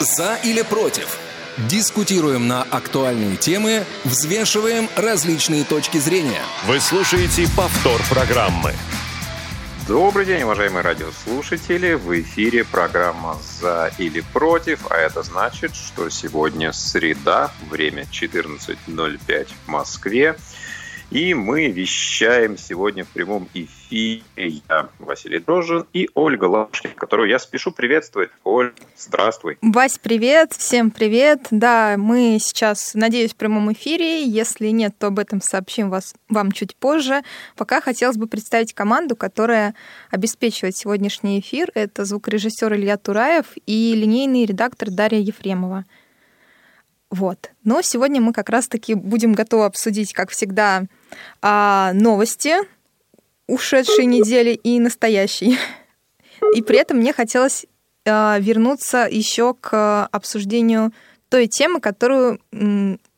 За или против? Дискутируем на актуальные темы, взвешиваем различные точки зрения. Вы слушаете повтор программы. Добрый день, уважаемые радиослушатели. В эфире программа «За или против», а это значит, что сегодня среда, время 14.05 в Москве. И мы вещаем сегодня в прямом эфире я, Василий Дрожжин, и Ольга Лашкин, которую я спешу приветствовать. Оль, здравствуй. Вась, привет, всем привет. Да, мы сейчас, надеюсь, в прямом эфире. Если нет, то об этом сообщим вас, вам чуть позже. Пока хотелось бы представить команду, которая обеспечивает сегодняшний эфир. Это звукорежиссер Илья Тураев и линейный редактор Дарья Ефремова. Вот. Но сегодня мы как раз-таки будем готовы обсудить, как всегда, а, новости ушедшей недели и настоящей. И при этом мне хотелось а, вернуться еще к обсуждению той темы, которую,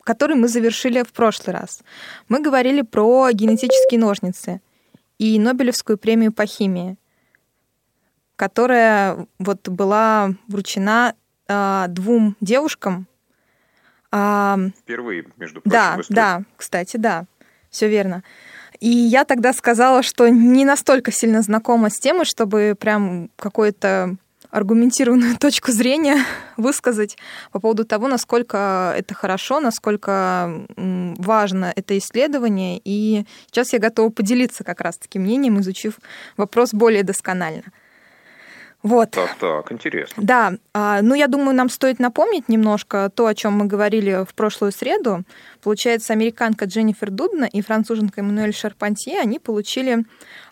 которую мы завершили в прошлый раз. Мы говорили про генетические ножницы и Нобелевскую премию по химии, которая вот была вручена а, двум девушкам, Впервые, между прочим, Да, да, кстати, да, все верно. И я тогда сказала, что не настолько сильно знакома с темой, чтобы прям какую-то аргументированную точку зрения высказать по поводу того, насколько это хорошо, насколько важно это исследование. И сейчас я готова поделиться как раз-таки мнением, изучив вопрос более досконально. Вот. Так, так, интересно. Да, а, ну я думаю, нам стоит напомнить немножко то, о чем мы говорили в прошлую среду. Получается, американка Дженнифер Дудна и француженка Эммануэль Шарпантье, они получили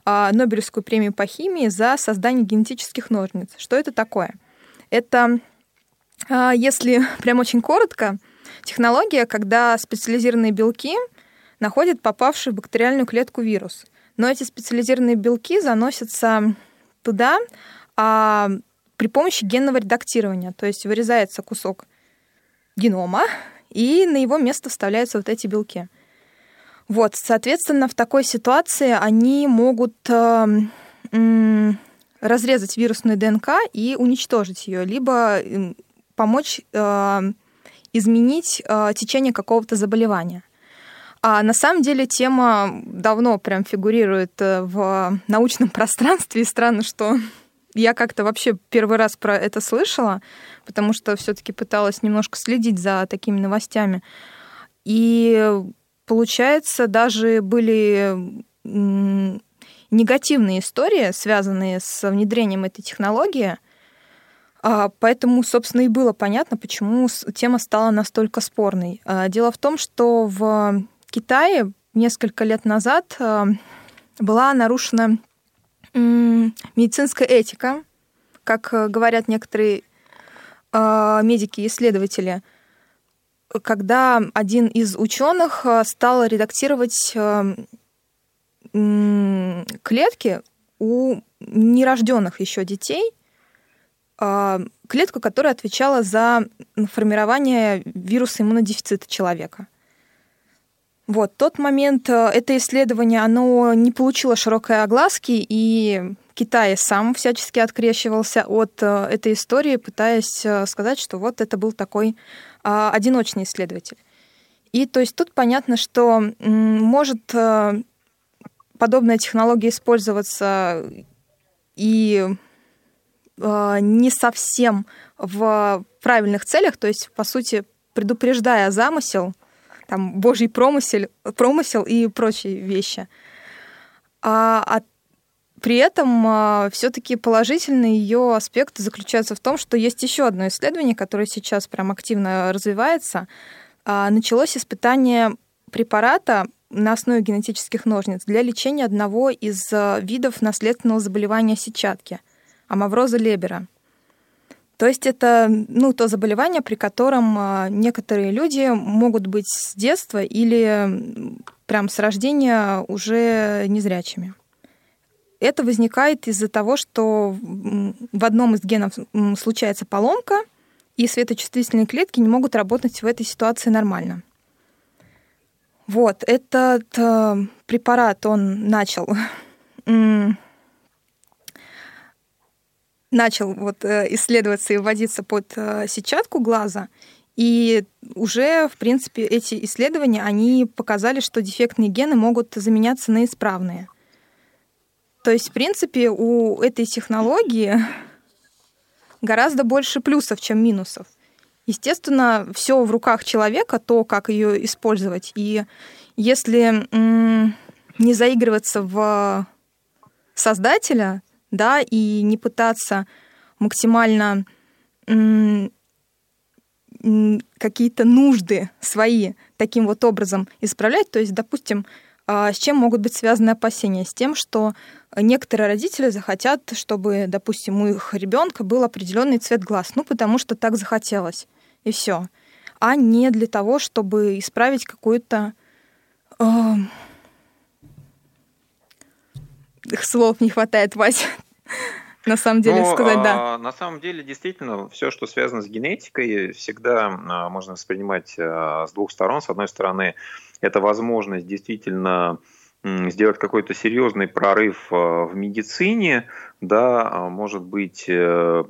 а, Нобелевскую премию по химии за создание генетических ножниц. Что это такое? Это, а, если прям очень коротко, технология, когда специализированные белки находят попавший в бактериальную клетку вирус. Но эти специализированные белки заносятся туда, а при помощи генного редактирования. То есть вырезается кусок генома, и на его место вставляются вот эти белки. Вот, соответственно, в такой ситуации они могут э, э, разрезать вирусную ДНК и уничтожить ее, либо помочь э, изменить э, течение какого-то заболевания. А на самом деле тема давно прям фигурирует э, в научном пространстве, и странно, что я как-то вообще первый раз про это слышала, потому что все-таки пыталась немножко следить за такими новостями. И получается, даже были негативные истории, связанные с внедрением этой технологии. А, поэтому, собственно, и было понятно, почему тема стала настолько спорной. А, дело в том, что в Китае несколько лет назад а, была нарушена медицинская этика, как э, говорят некоторые э, медики и исследователи, когда один из ученых э, стал редактировать клетки у нерожденных еще детей, клетку, которая отвечала за формирование вируса иммунодефицита человека – вот, тот момент, э, это исследование, оно не получило широкой огласки, и Китай сам всячески открещивался от э, этой истории, пытаясь э, сказать, что вот это был такой а, одиночный исследователь. И то есть тут понятно, что может подобная технология использоваться и не совсем в правильных целях, то есть, по сути, предупреждая замысел, там божий промысел, промысел и прочие вещи. А, а при этом а, все-таки положительный ее аспект заключается в том, что есть еще одно исследование, которое сейчас прям активно развивается. А, началось испытание препарата на основе генетических ножниц для лечения одного из а, видов наследственного заболевания сетчатки – амавроза Лебера – то есть это ну, то заболевание, при котором а, некоторые люди могут быть с детства или прям с рождения уже незрячими. Это возникает из-за того, что в одном из генов случается поломка, и светочувствительные клетки не могут работать в этой ситуации нормально. Вот, этот э, препарат, он начал начал вот исследоваться и вводиться под сетчатку глаза, и уже, в принципе, эти исследования, они показали, что дефектные гены могут заменяться на исправные. То есть, в принципе, у этой технологии гораздо больше плюсов, чем минусов. Естественно, все в руках человека, то, как ее использовать. И если не заигрываться в создателя, да, и не пытаться максимально какие-то нужды свои таким вот образом исправлять. То есть, допустим, а, с чем могут быть связаны опасения? С тем, что некоторые родители захотят, чтобы, допустим, у их ребенка был определенный цвет глаз, ну, потому что так захотелось, и все. А не для того, чтобы исправить какую-то... Э, слов не хватает, Вася на самом деле ну, сказать, да. А, на самом деле, действительно, все, что связано с генетикой, всегда а, можно воспринимать а, с двух сторон. С одной стороны, это возможность действительно сделать какой-то серьезный прорыв в медицине, да, может быть, э,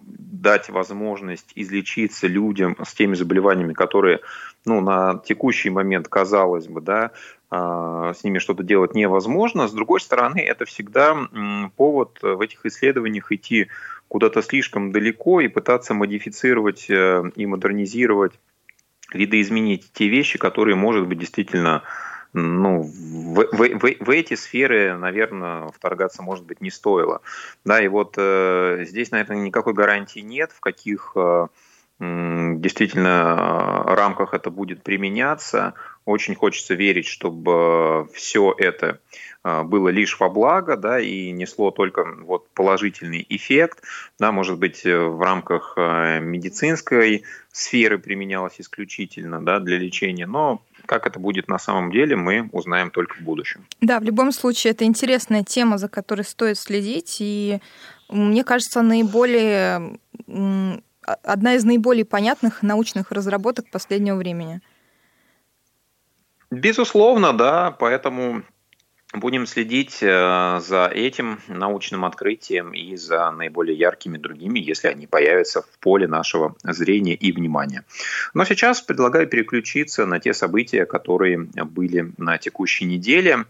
дать возможность излечиться людям с теми заболеваниями, которые ну, на текущий момент, казалось бы, да, с ними что-то делать невозможно. С другой стороны, это всегда повод в этих исследованиях идти куда-то слишком далеко и пытаться модифицировать э, и модернизировать, видоизменить те вещи, которые, может быть, действительно ну, в, в, в, в эти сферы, наверное, вторгаться, может быть, не стоило. Да, и вот э, здесь, наверное, никакой гарантии нет, в каких э, действительно рамках это будет применяться. Очень хочется верить, чтобы все это а, было лишь во благо, да, и несло только вот положительный эффект, да, может быть, э, в рамках э, медицинской сферы применялось исключительно, да, для лечения, но как это будет на самом деле, мы узнаем только в будущем. Да, в любом случае, это интересная тема, за которой стоит следить, и мне кажется, наиболее одна из наиболее понятных научных разработок последнего времени. Безусловно, да, поэтому будем следить э, за этим научным открытием и за наиболее яркими другими, если они появятся в поле нашего зрения и внимания. Но сейчас предлагаю переключиться на те события, которые были на текущей неделе.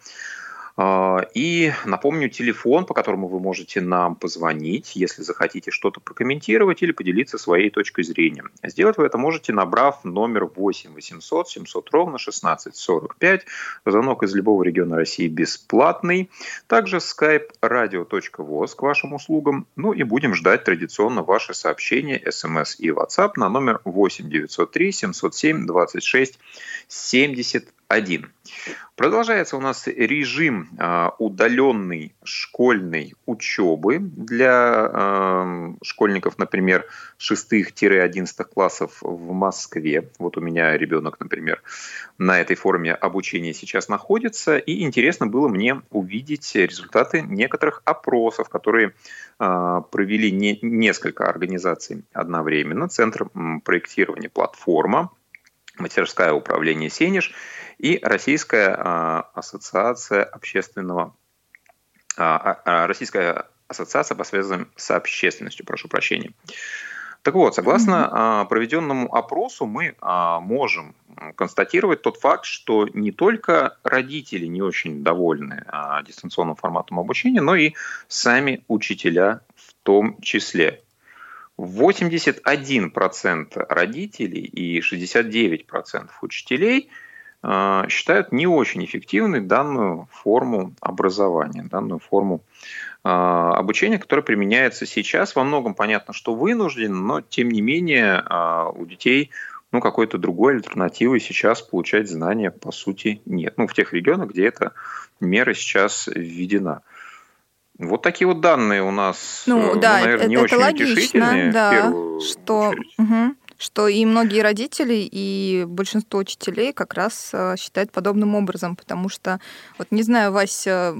А, и напомню телефон, по которому вы можете нам позвонить, если захотите что-то прокомментировать или поделиться своей точкой зрения. Сделать вы это можете, набрав номер 8 800 700 ровно 16 45. Звонок из любого региона России бесплатный. Также skype radio.voz к вашим услугам. Ну и будем ждать традиционно ваши сообщения, смс и WhatsApp на номер 8 903 707 26 71. Продолжается у нас режим а, удаленной школьной учебы для а, школьников, например, 6-11 классов в Москве. Вот у меня ребенок, например, на этой форме обучения сейчас находится. И интересно было мне увидеть результаты некоторых опросов, которые а, провели не, несколько организаций одновременно. Центр проектирования «Платформа», мастерская управления «Сенеж» и Российская а, ассоциация общественного а, а, Российская ассоциация по связям с общественностью, прошу прощения. Так вот, согласно проведенному опросу, мы можем констатировать тот факт, что не только родители не очень довольны дистанционным форматом обучения, но и сами учителя в том числе. 81% родителей и 69% учителей э, считают не очень эффективной данную форму образования, данную форму э, обучения, которая применяется сейчас. Во многом понятно, что вынужден, но тем не менее э, у детей ну, какой-то другой альтернативы сейчас получать знания по сути нет. Ну, в тех регионах, где эта мера сейчас введена. Вот такие вот данные у нас, ну, э, да, ну, наверное, не это очень логично, да, что, угу, что и многие родители, и большинство учителей как раз э, считают подобным образом, потому что, вот не знаю, Вася,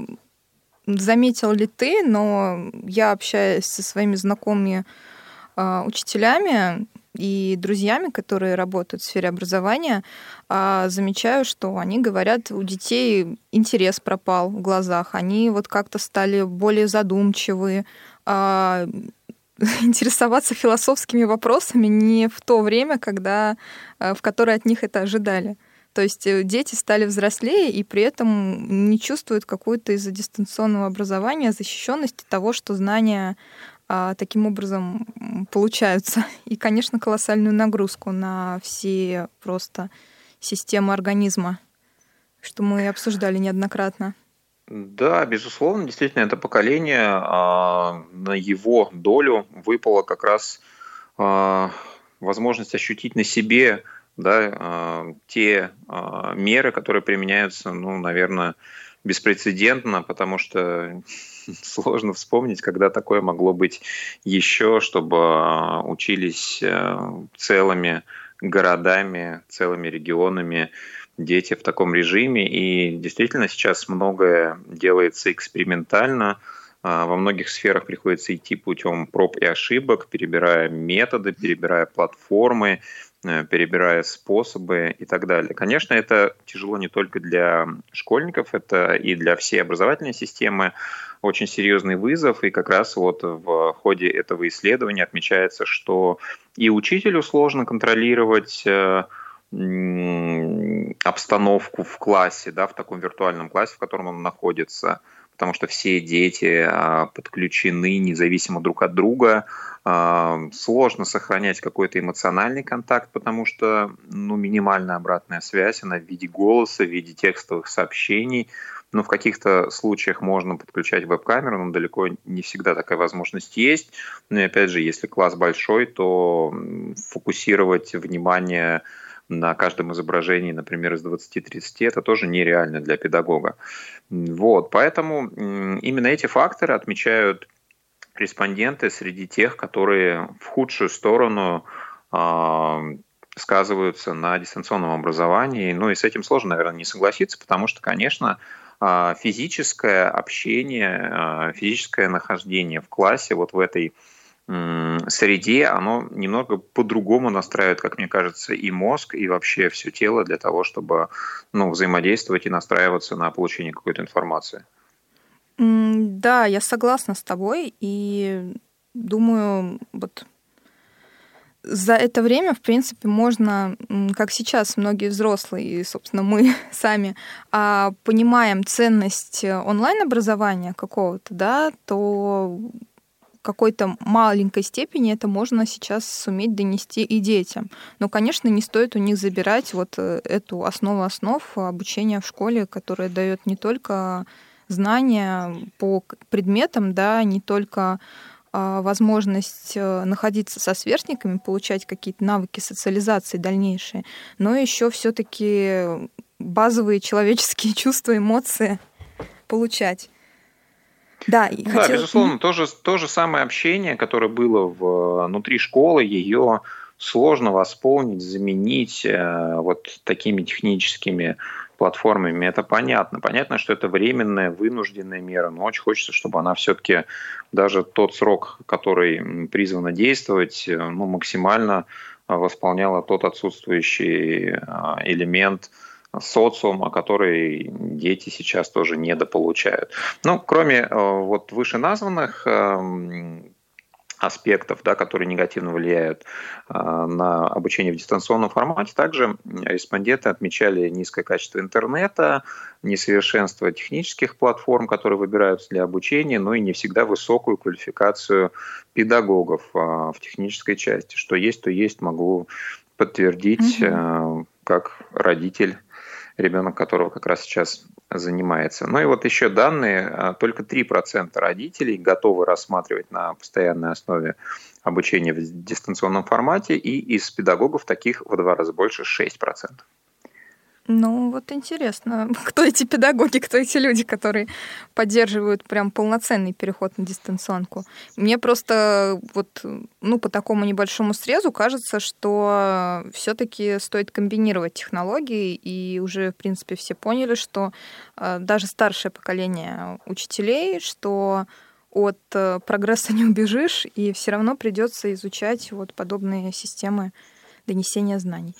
заметил ли ты, но я общаюсь со своими знакомыми э, учителями, и друзьями, которые работают в сфере образования, а, замечаю, что они говорят, у детей интерес пропал в глазах, они вот как-то стали более задумчивые, а, интересоваться философскими вопросами не в то время, когда, в которое от них это ожидали. То есть э, дети стали взрослее и при этом не чувствуют какую-то из-за дистанционного образования защищенности того, что знания а, таким образом получаются. И, конечно, колоссальную нагрузку на все просто системы организма, что мы обсуждали неоднократно. Да, безусловно, действительно, это поколение, а, на его долю выпало как раз а, возможность ощутить на себе да, а, те а, меры, которые применяются, ну, наверное, беспрецедентно, потому что сложно вспомнить, когда такое могло быть еще, чтобы а, учились целыми городами, целыми регионами дети в таком режиме. И действительно сейчас многое делается экспериментально. Во многих сферах приходится идти путем проб и ошибок, перебирая методы, перебирая платформы, Э, перебирая способы и так далее. Конечно, это тяжело не только для школьников, это и для всей образовательной системы очень серьезный вызов, и как раз вот в ходе этого исследования отмечается, что и учителю сложно контролировать э, обстановку в классе, да, в таком виртуальном классе, в котором он находится, потому что все дети а, подключены независимо друг от друга, Сложно сохранять какой-то эмоциональный контакт, потому что ну, минимальная обратная связь, она в виде голоса, в виде текстовых сообщений. Но в каких-то случаях можно подключать веб-камеру, но далеко не всегда такая возможность есть. Ну и опять же, если класс большой, то фокусировать внимание на каждом изображении, например, из 20-30, это тоже нереально для педагога. Вот, поэтому именно эти факторы отмечают респонденты среди тех, которые в худшую сторону э, сказываются на дистанционном образовании. Ну и с этим сложно, наверное, не согласиться, потому что, конечно, э, физическое общение, э, физическое нахождение в классе вот в этой среде, оно немного по-другому настраивает, как мне кажется, и мозг, и вообще все тело для того, чтобы ну, взаимодействовать и настраиваться на получение какой-то информации. Да, я согласна с тобой и думаю, вот за это время, в принципе, можно, как сейчас многие взрослые, и, собственно, мы сами а, понимаем ценность онлайн-образования какого-то, да, то какой-то маленькой степени это можно сейчас суметь донести и детям. Но, конечно, не стоит у них забирать вот э, эту основу основ обучения в школе, которая дает не только знания по предметам, да, не только а, возможность э, находиться со сверстниками, получать какие-то навыки социализации дальнейшие, но еще все-таки базовые человеческие чувства, эмоции получать. Да, и да хотела... безусловно, то же, то же самое общение, которое было э, внутри школы, ее сложно восполнить, заменить э, вот такими техническими платформами, это понятно. Понятно, что это временная, вынужденная мера, но очень хочется, чтобы она все-таки даже тот срок, который призвана действовать, э, ну, максимально восполняла тот отсутствующий э, элемент социума, который дети сейчас тоже недополучают. Ну, кроме вот вышеназванных эм, аспектов, да, которые негативно влияют а, на обучение в дистанционном формате. Также респонденты отмечали низкое качество интернета, несовершенство технических платформ, которые выбираются для обучения, но и не всегда высокую квалификацию педагогов а, в технической части. Что есть, то есть, могу подтвердить угу. как родитель ребенок которого как раз сейчас занимается. Ну и вот еще данные, а, только 3% родителей готовы рассматривать на постоянной основе обучение в дистанционном формате, и из педагогов таких в два раза больше 6%. Ну, вот интересно, кто эти педагоги, кто эти люди, которые поддерживают прям полноценный переход на дистанционку. Мне просто вот, ну, по такому небольшому срезу кажется, что все-таки стоит комбинировать технологии, и уже, в принципе, все поняли, что э, даже старшее поколение учителей, что от э, прогресса не убежишь, и все равно придется изучать вот подобные системы донесения знаний.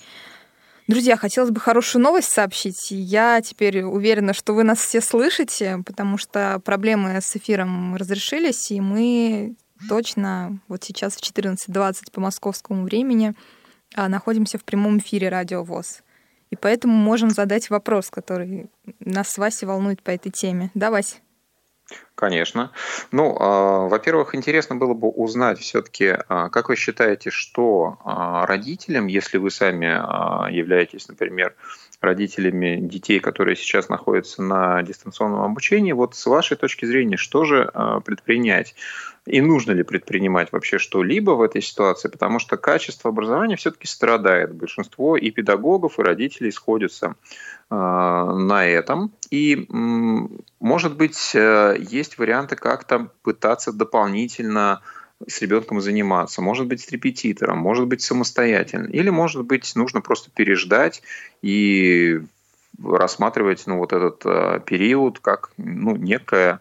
Друзья, хотелось бы хорошую новость сообщить. Я теперь уверена, что вы нас все слышите, потому что проблемы с эфиром разрешились, и мы точно вот сейчас в 14.20 по московскому времени а, находимся в прямом эфире Радио ВОЗ. И поэтому можем задать вопрос, который нас с Васей волнует по этой теме. Да, Вась? Конечно. Ну, э, во-первых, интересно было бы узнать все-таки, э, как вы считаете, что э, родителям, если вы сами являетесь, например, родителями детей, которые сейчас находятся на дистанционном обучении, вот с вашей точки зрения, что же предпринять? И нужно ли предпринимать вообще что-либо в этой ситуации? Потому что качество образования все-таки страдает. Большинство и педагогов, и родителей сходятся на этом. И, может быть, э, есть варианты как-то пытаться дополнительно с ребенком заниматься, может быть, с репетитором, может быть, самостоятельно, или, может быть, нужно просто переждать и рассматривать ну, вот этот э, период как ну, некое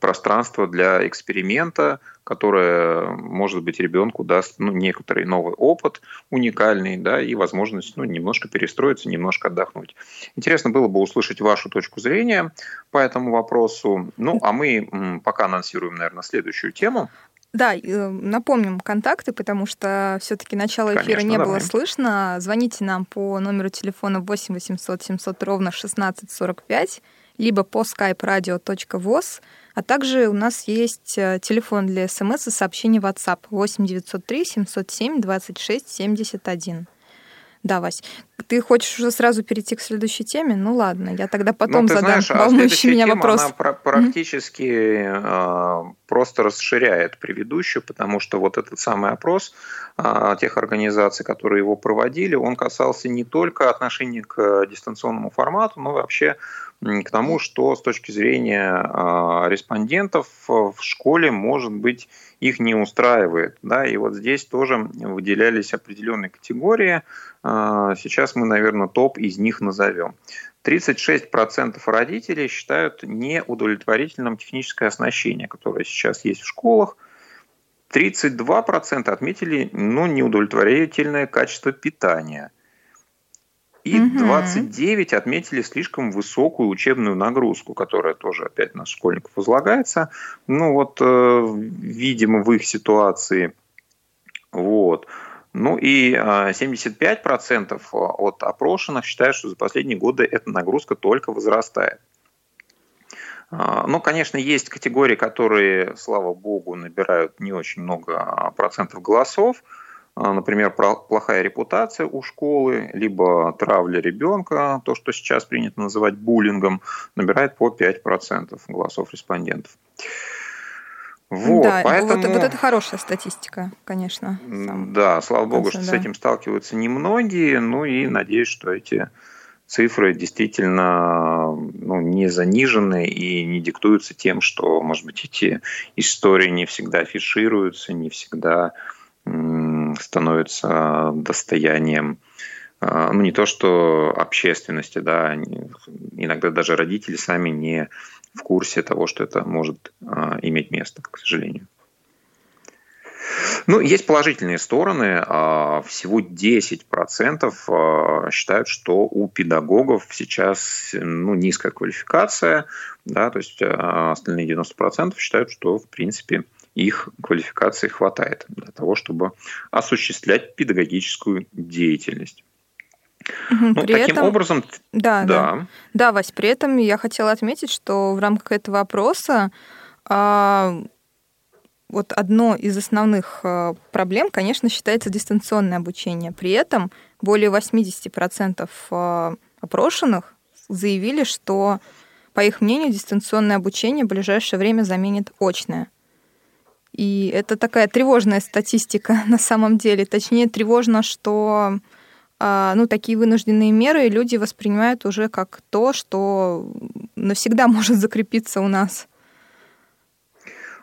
пространство для эксперимента, которое, может быть, ребенку даст ну, некоторый новый опыт, уникальный, да, и возможность ну, немножко перестроиться, немножко отдохнуть. Интересно было бы услышать вашу точку зрения по этому вопросу. Ну, а мы пока анонсируем, наверное, следующую тему. Да, э, напомним контакты, потому что все-таки начало эфира Конечно, не давай. было слышно. Звоните нам по номеру телефона 8 800 700 ровно 1645 либо по skype-radio.voz, а также у нас есть э, телефон для смс и сообщений WhatsApp 8 903 707 26 71. Да, Вась, ты хочешь уже сразу перейти к следующей теме? Ну ладно, я тогда потом ну, задам знаешь, волнующий а меня тема, вопрос. Она практически mm-hmm. э, просто расширяет предыдущую, потому что вот этот самый опрос э, тех организаций, которые его проводили, он касался не только отношения к дистанционному формату, но вообще к тому, что с точки зрения а, респондентов в школе, может быть, их не устраивает. Да? И вот здесь тоже выделялись определенные категории. А, сейчас мы, наверное, топ из них назовем. 36% родителей считают неудовлетворительным техническое оснащение, которое сейчас есть в школах. 32% отметили ну, неудовлетворительное качество питания – и угу. 29 отметили слишком высокую учебную нагрузку, которая тоже опять на школьников возлагается. Ну вот, э, видимо, в их ситуации. Вот. Ну и 75% э, от опрошенных считают, что за последние годы эта нагрузка только возрастает. Э, ну, конечно, есть категории, которые, слава богу, набирают не очень много процентов голосов. А, например, плохая репутация у школы, либо травля ребенка, то, что сейчас принято называть буллингом, набирает по 5% голосов респондентов. Вот, да, поэтому... вот, вот это хорошая статистика, конечно. Да, слава богу, конце, что да. с этим сталкиваются немногие, ну и надеюсь, что эти цифры действительно ну, не занижены и не диктуются тем, что, может быть, эти истории не всегда афишируются, не всегда становится достоянием а, ну, не то что общественности, да, иногда даже родители сами не в курсе того, что это может а, иметь место, к сожалению. Ну, есть положительные стороны. А, всего 10% считают, что у педагогов сейчас ну, низкая квалификация, да, то есть остальные 90% считают, что, в принципе, их квалификации хватает для того, чтобы осуществлять педагогическую деятельность. ну, при таким этом, образом, да, да, да, да, Вась. При этом я хотела отметить, что в рамках этого опроса а, вот одно из основных а, проблем, конечно, считается дистанционное обучение. При этом более 80% а, опрошенных заявили, что, по их мнению, дистанционное обучение в ближайшее время заменит очное. И это такая тревожная статистика на самом деле. Точнее, тревожно, что а, ну, такие вынужденные меры люди воспринимают уже как то, что навсегда может закрепиться у нас.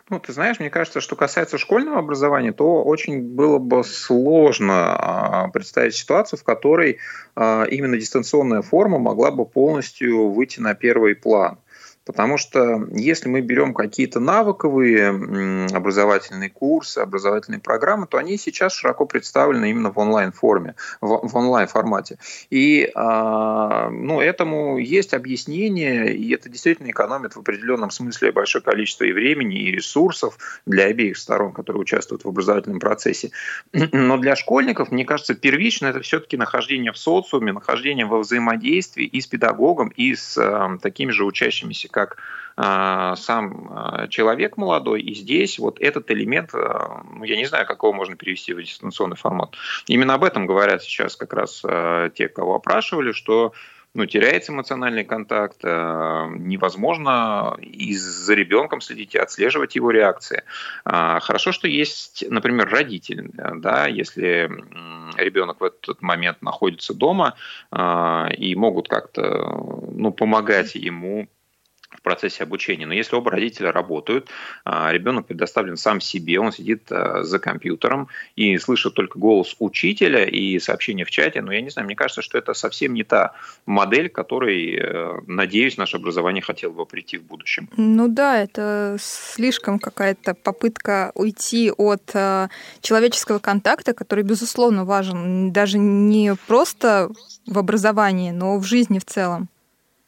Ну, ты знаешь, мне кажется, что касается школьного образования, то очень было бы сложно а, представить ситуацию, в которой а, именно дистанционная форма могла бы полностью выйти на первый план. Потому что если мы берем какие-то навыковые образовательные курсы, образовательные программы, то они сейчас широко представлены именно в онлайн-форме, в, в онлайн-формате. И а, ну, этому есть объяснение, и это действительно экономит в определенном смысле большое количество и времени, и ресурсов для обеих сторон, которые участвуют в образовательном процессе. Но для школьников, мне кажется, первично это все-таки нахождение в социуме, нахождение во взаимодействии и с педагогом, и с э, такими же учащимися, как э, сам э, человек молодой. И здесь вот этот элемент, э, ну, я не знаю, как его можно перевести в дистанционный формат. Именно об этом говорят сейчас как раз те, кого опрашивали, что ну, теряется эмоциональный контакт, невозможно и за ребенком следить и отслеживать его реакции. А, хорошо, что есть, например, родитель, да, если ребенок в этот момент находится дома а, и могут как-то ну, помогать ему в процессе обучения. Но если оба родителя работают, а, ребенок предоставлен сам себе, он сидит а, за компьютером и слышит только голос учителя и сообщения в чате, но я не знаю, мне кажется, что это совсем не та модель, которой, э, надеюсь, наше образование хотело бы прийти в будущем. Ну да, это слишком какая-то попытка уйти от э, человеческого контакта, который, безусловно, важен даже не просто в образовании, но в жизни в целом.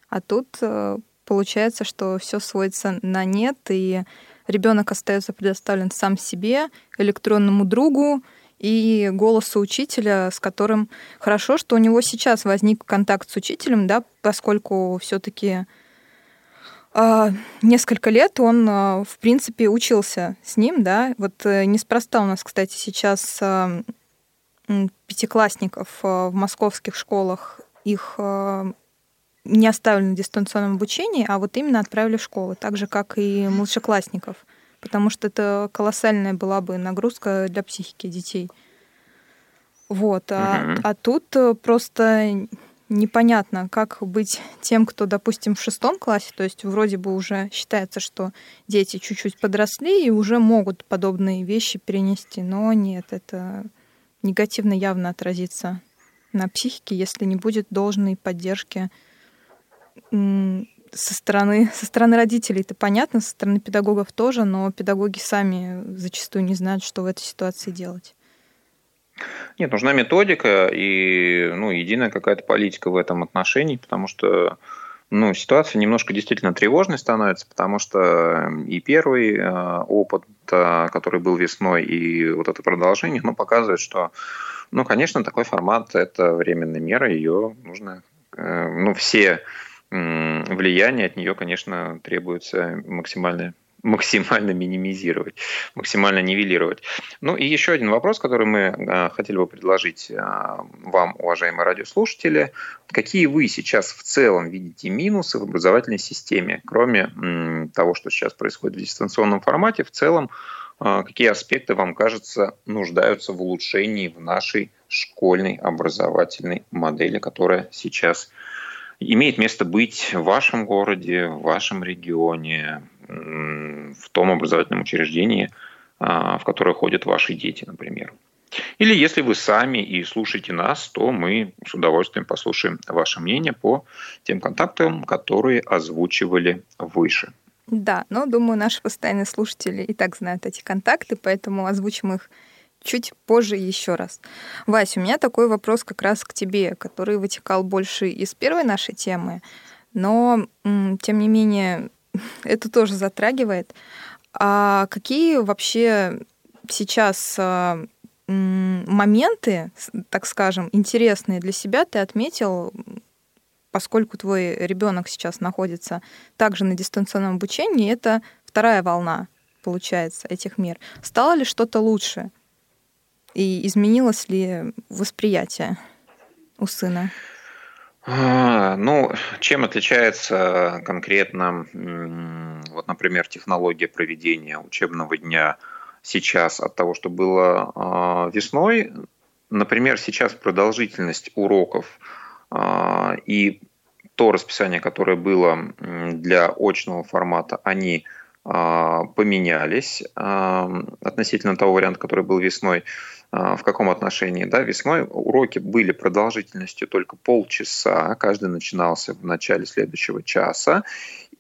А тут э, получается, что все сводится на нет, и ребенок остается предоставлен сам себе, электронному другу и голосу учителя, с которым хорошо, что у него сейчас возник контакт с учителем, да, поскольку все-таки а, несколько лет он, э, в принципе, учился с ним, да. Вот э, неспроста у нас, кстати, сейчас э, пятиклассников в московских школах их не оставили на дистанционном обучении, а вот именно отправили в школу, так же, как и младшеклассников, потому что это колоссальная была бы нагрузка для психики детей. Вот, а, а тут э, просто непонятно, как быть тем, кто, допустим, в шестом классе, то есть вроде бы уже считается, что дети чуть-чуть подросли и уже могут подобные вещи перенести, но нет, это негативно явно отразится на психике, если не будет должной поддержки со стороны, со стороны родителей это понятно, со стороны педагогов тоже, но педагоги сами зачастую не знают, что в этой ситуации делать. Нет, нужна методика и ну, единая какая-то политика в этом отношении, потому что ну, ситуация немножко действительно тревожной становится, потому что и первый э, опыт, э, который был весной, и вот это продолжение, ну, показывает, что, ну, конечно, такой формат – это временная мера, ее нужно, э, ну, все влияние от нее, конечно, требуется максимально максимально минимизировать, максимально нивелировать. Ну и еще один вопрос, который мы а, хотели бы предложить а, вам, уважаемые радиослушатели. Какие вы сейчас в целом видите минусы в образовательной системе, кроме того, что сейчас происходит в дистанционном формате, в целом а, какие аспекты вам кажется нуждаются в улучшении в нашей школьной образовательной модели, которая сейчас имеет место быть в вашем городе, в вашем регионе, в том образовательном учреждении, а, в которое ходят ваши дети, например. Или если вы сами и слушаете нас, то мы с удовольствием послушаем ваше мнение по тем контактам, которые озвучивали выше. Да, но думаю, наши постоянные слушатели и так знают эти контакты, поэтому озвучим их чуть позже еще раз. Вася, у меня такой вопрос как раз к тебе, который вытекал больше из первой нашей темы, но, тем не менее, это тоже затрагивает. А какие вообще сейчас а, моменты, так скажем, интересные для себя ты отметил, поскольку твой ребенок сейчас находится также на дистанционном обучении, это вторая волна, получается, этих мер. Стало ли что-то лучше? И изменилось ли восприятие у сына? А, ну, чем отличается конкретно, вот, например, технология проведения учебного дня сейчас от того, что было а, весной? Например, сейчас продолжительность уроков а, и то расписание, которое было для очного формата, они поменялись относительно того варианта, который был весной. А, в каком отношении? Да, весной уроки были продолжительностью только полчаса, каждый начинался в начале следующего часа,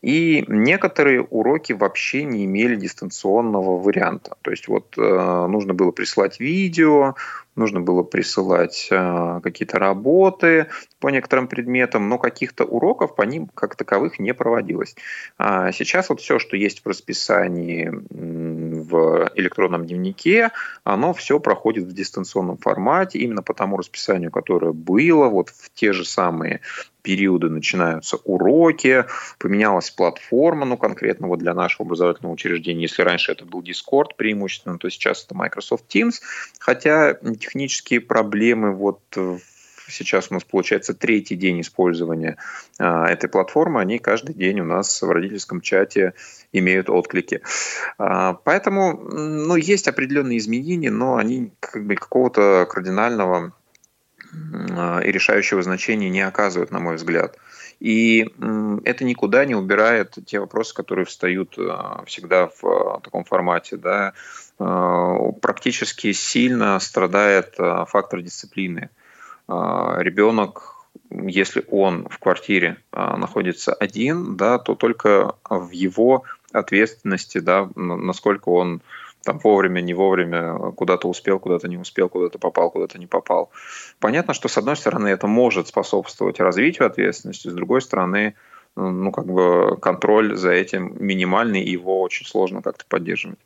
И некоторые уроки вообще не имели дистанционного варианта. То есть вот э, нужно было прислать видео, нужно было присылать э, какие-то работы по некоторым предметам, но каких-то уроков по ним как таковых не проводилось. А сейчас вот все, что есть в расписании в электронном дневнике, оно все проходит в дистанционном формате, именно по тому расписанию, которое было, вот в те же самые периоды начинаются уроки, поменялась платформа, ну, конкретно вот для нашего образовательного учреждения. Если раньше это был Discord преимущественно, то сейчас это Microsoft Teams. Хотя технические проблемы вот сейчас у нас получается третий день использования а, этой платформы, они каждый день у нас в родительском чате имеют отклики. А, поэтому, ну, есть определенные изменения, но они как бы какого-то кардинального а, и решающего значения не оказывают, на мой взгляд. И это никуда не убирает те вопросы, которые встают а, всегда в а, таком формате. Да. Практически сильно страдает фактор дисциплины. Ребенок, если он в квартире находится один, да, то только в его ответственности, да, насколько он там вовремя, не вовремя, куда-то успел, куда-то не успел, куда-то попал, куда-то не попал. Понятно, что с одной стороны это может способствовать развитию ответственности, с другой стороны, ну, как бы контроль за этим минимальный, и его очень сложно как-то поддерживать.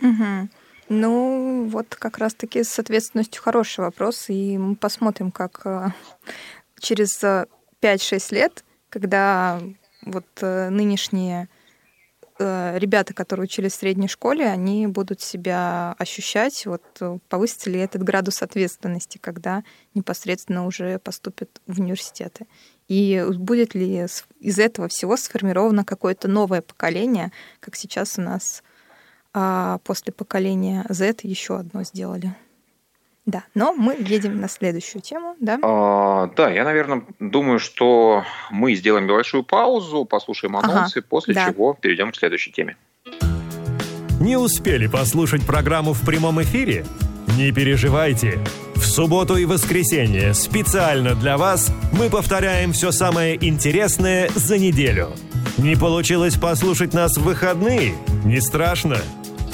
Угу. Ну, вот как раз-таки с ответственностью хороший вопрос, и мы посмотрим, как э, через 5-6 э, лет, когда вот э, нынешние ребята, которые учились в средней школе, они будут себя ощущать, вот э, повысится ли этот градус ответственности, когда непосредственно уже поступят в университеты. И будет ли из этого всего сформировано какое-то новое поколение, как сейчас у нас а после поколения Z еще одно сделали. Да, но мы едем на следующую тему, да? А, да, я, наверное, думаю, что мы сделаем небольшую паузу, послушаем анонсы, ага, после да. чего перейдем к следующей теме. Не успели послушать программу в прямом эфире? Не переживайте. В субботу и воскресенье специально для вас мы повторяем все самое интересное за неделю. Не получилось послушать нас в выходные? Не страшно.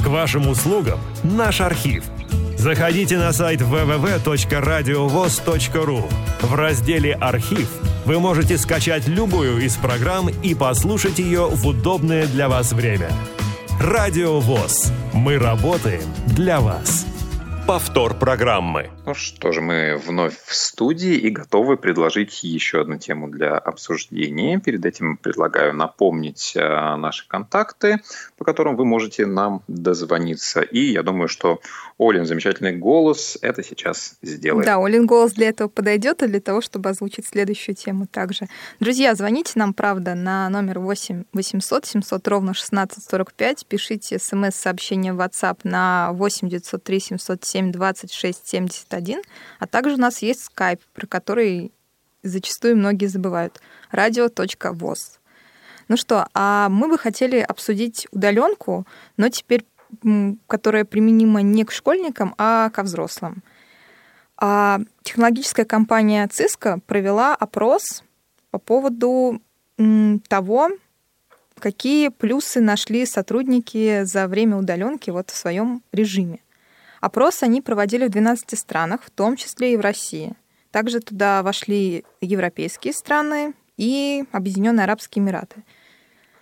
К вашим услугам наш архив – Заходите на сайт www.radiovoz.ru. В разделе «Архив» вы можете скачать любую из программ и послушать ее в удобное для вас время. Радио ВОЗ. Мы работаем для вас повтор программы. Ну что же, мы вновь в студии и готовы предложить еще одну тему для обсуждения. Перед этим предлагаю напомнить э, наши контакты, по которым вы можете нам дозвониться. И я думаю, что Олин замечательный голос это сейчас сделает. Да, Олин голос для этого подойдет и для того, чтобы озвучить следующую тему также. Друзья, звоните нам, правда, на номер 8 800 700 ровно 1645, пишите смс-сообщение в WhatsApp на 8 903 707 72671, а также у нас есть Skype, про который зачастую многие забывают. радио.воз. Ну что, а мы бы хотели обсудить удаленку, но теперь которая применима не к школьникам, а ко взрослым. А технологическая компания Cisco провела опрос по поводу того, какие плюсы нашли сотрудники за время удаленки вот в своем режиме. Опрос они проводили в 12 странах, в том числе и в России. Также туда вошли европейские страны и Объединенные Арабские Эмираты.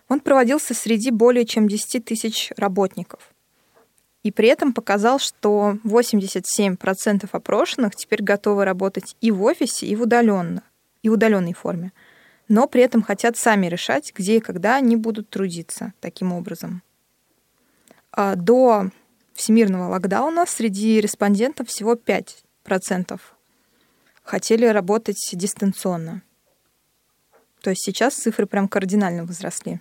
Он проводился среди более чем 10 тысяч работников. И при этом показал, что 87% опрошенных теперь готовы работать и в офисе, и в, удаленно, и в удаленной форме. Но при этом хотят сами решать, где и когда они будут трудиться таким образом. А до всемирного локдауна среди респондентов всего 5% хотели работать дистанционно. То есть сейчас цифры прям кардинально возросли.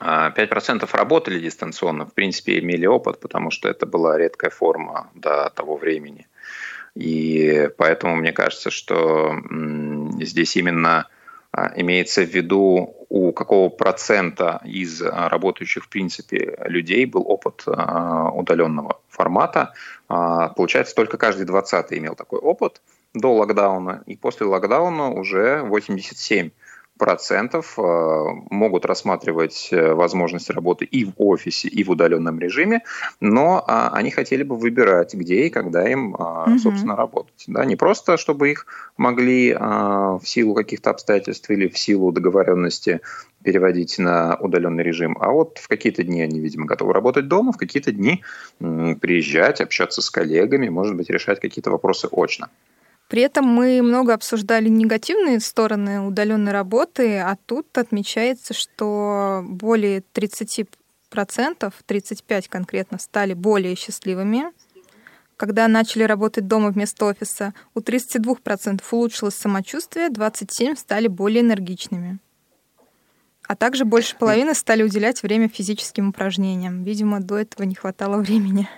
5% а, работали дистанционно, в принципе, имели опыт, потому что это была редкая форма до того времени. И поэтому мне кажется, что здесь именно а, имеется в виду, у какого процента из а, работающих в принципе людей был опыт удаленного формата. Получается, только каждый 20 имел такой опыт до локдауна, и после локдауна уже 87% 22% могут рассматривать возможность работы и в офисе, и в удаленном режиме, но они хотели бы выбирать, где и когда им, собственно, работать. Да, не просто, чтобы их могли в силу каких-то обстоятельств или в силу договоренности переводить на удаленный режим. А вот в какие-то дни они, видимо, готовы работать дома, в какие-то дни приезжать, общаться с коллегами, может быть, решать какие-то вопросы очно. При этом мы много обсуждали негативные стороны удаленной работы, а тут отмечается, что более 30%, 35% конкретно, стали более счастливыми, когда начали работать дома вместо офиса. У 32% улучшилось самочувствие, 27% стали более энергичными. А также больше половины стали уделять время физическим упражнениям. Видимо, до этого не хватало времени.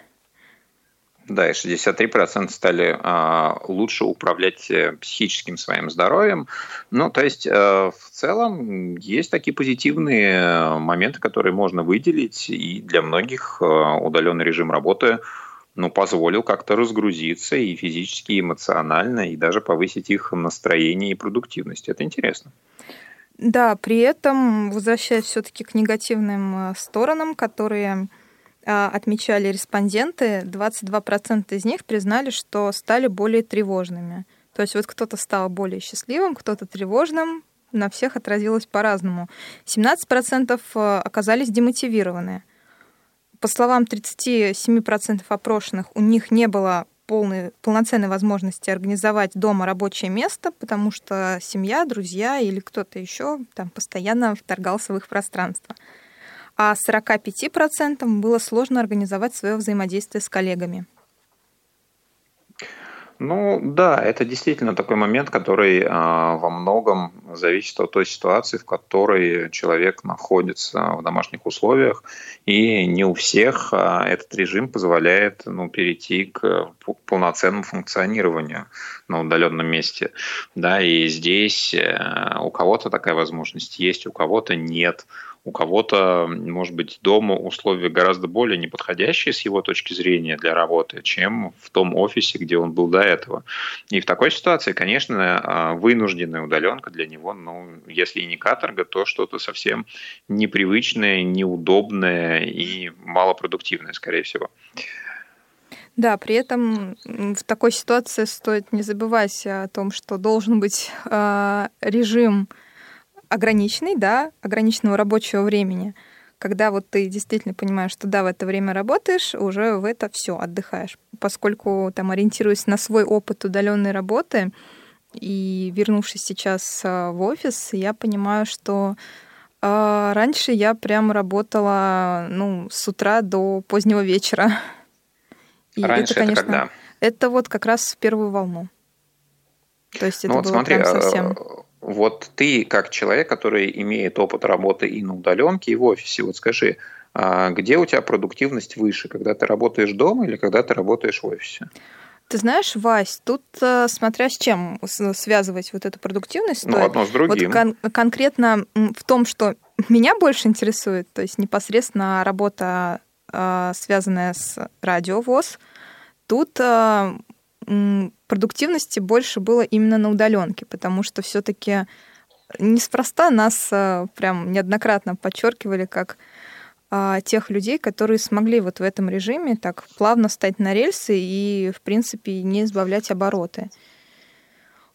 Да, и 63% стали а, лучше управлять э, психическим своим здоровьем. Ну, то есть, а, в целом, есть такие позитивные моменты, которые можно выделить, и для многих а, удаленный режим работы ну, позволил как-то разгрузиться и физически, и эмоционально, и даже повысить их настроение и продуктивность. Это интересно. Да, при этом, возвращаясь все-таки к негативным э, сторонам, которые отмечали респонденты, 22% из них признали, что стали более тревожными. То есть вот кто-то стал более счастливым, кто-то тревожным, на всех отразилось по-разному. 17% э, оказались демотивированы. По словам 37% опрошенных, у них не было полной, полноценной возможности организовать дома рабочее место, потому что семья, друзья или кто-то еще там постоянно вторгался в их пространство. А 45% было сложно организовать свое взаимодействие с коллегами. Ну да, это действительно такой момент, который а, во многом зависит от той ситуации, в которой человек находится в домашних условиях, и не у всех а, этот режим позволяет ну, перейти к полноценному функционированию на удаленном месте. Да, и здесь э, у кого-то такая возможность есть, у кого-то нет у кого-то, может быть, дома условия гораздо более неподходящие с его точки зрения для работы, чем в том офисе, где он был до этого. И в такой ситуации, конечно, а, вынужденная удаленка для него, ну, если и не каторга, то что-то совсем непривычное, неудобное и малопродуктивное, скорее всего. Да, при этом в такой ситуации стоит не забывать о том, что должен быть э, режим ограниченный, да, ограниченного рабочего времени, когда вот ты действительно понимаешь, что да, в это время работаешь, уже в это все отдыхаешь. Поскольку там ориентируясь на свой опыт удаленной работы и вернувшись сейчас а, в офис, я понимаю, что э, раньше я прям работала ну, с утра до позднего вечера. И раньше это, конечно, это когда? Это вот как раз в первую волну. То есть ну это ну, вот было смотри, прям совсем вот ты, как человек, который имеет опыт работы и на удаленке, и в офисе, вот скажи, а где у тебя продуктивность выше, когда ты работаешь дома или когда ты работаешь в офисе? Ты знаешь, Вась, тут э, смотря с чем связывать вот эту продуктивность. Ну, одно с другим. Вот кон- конкретно в том, что меня больше интересует, то есть непосредственно работа, э, связанная с радиовоз, тут э, продуктивности больше было именно на удаленке, потому что все-таки неспроста нас э, прям неоднократно подчеркивали как а, тех людей, которые смогли вот в этом режиме так плавно стать на рельсы и, в принципе, не избавлять обороты.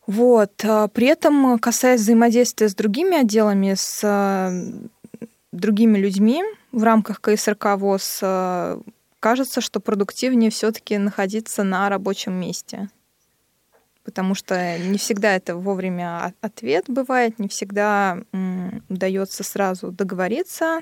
Вот. А при этом, касаясь взаимодействия с другими отделами, с э, другими людьми в рамках КСРК ВОЗ, э, кажется, что продуктивнее все-таки находиться на рабочем месте. Потому что не всегда это вовремя ответ бывает, не всегда удается сразу договориться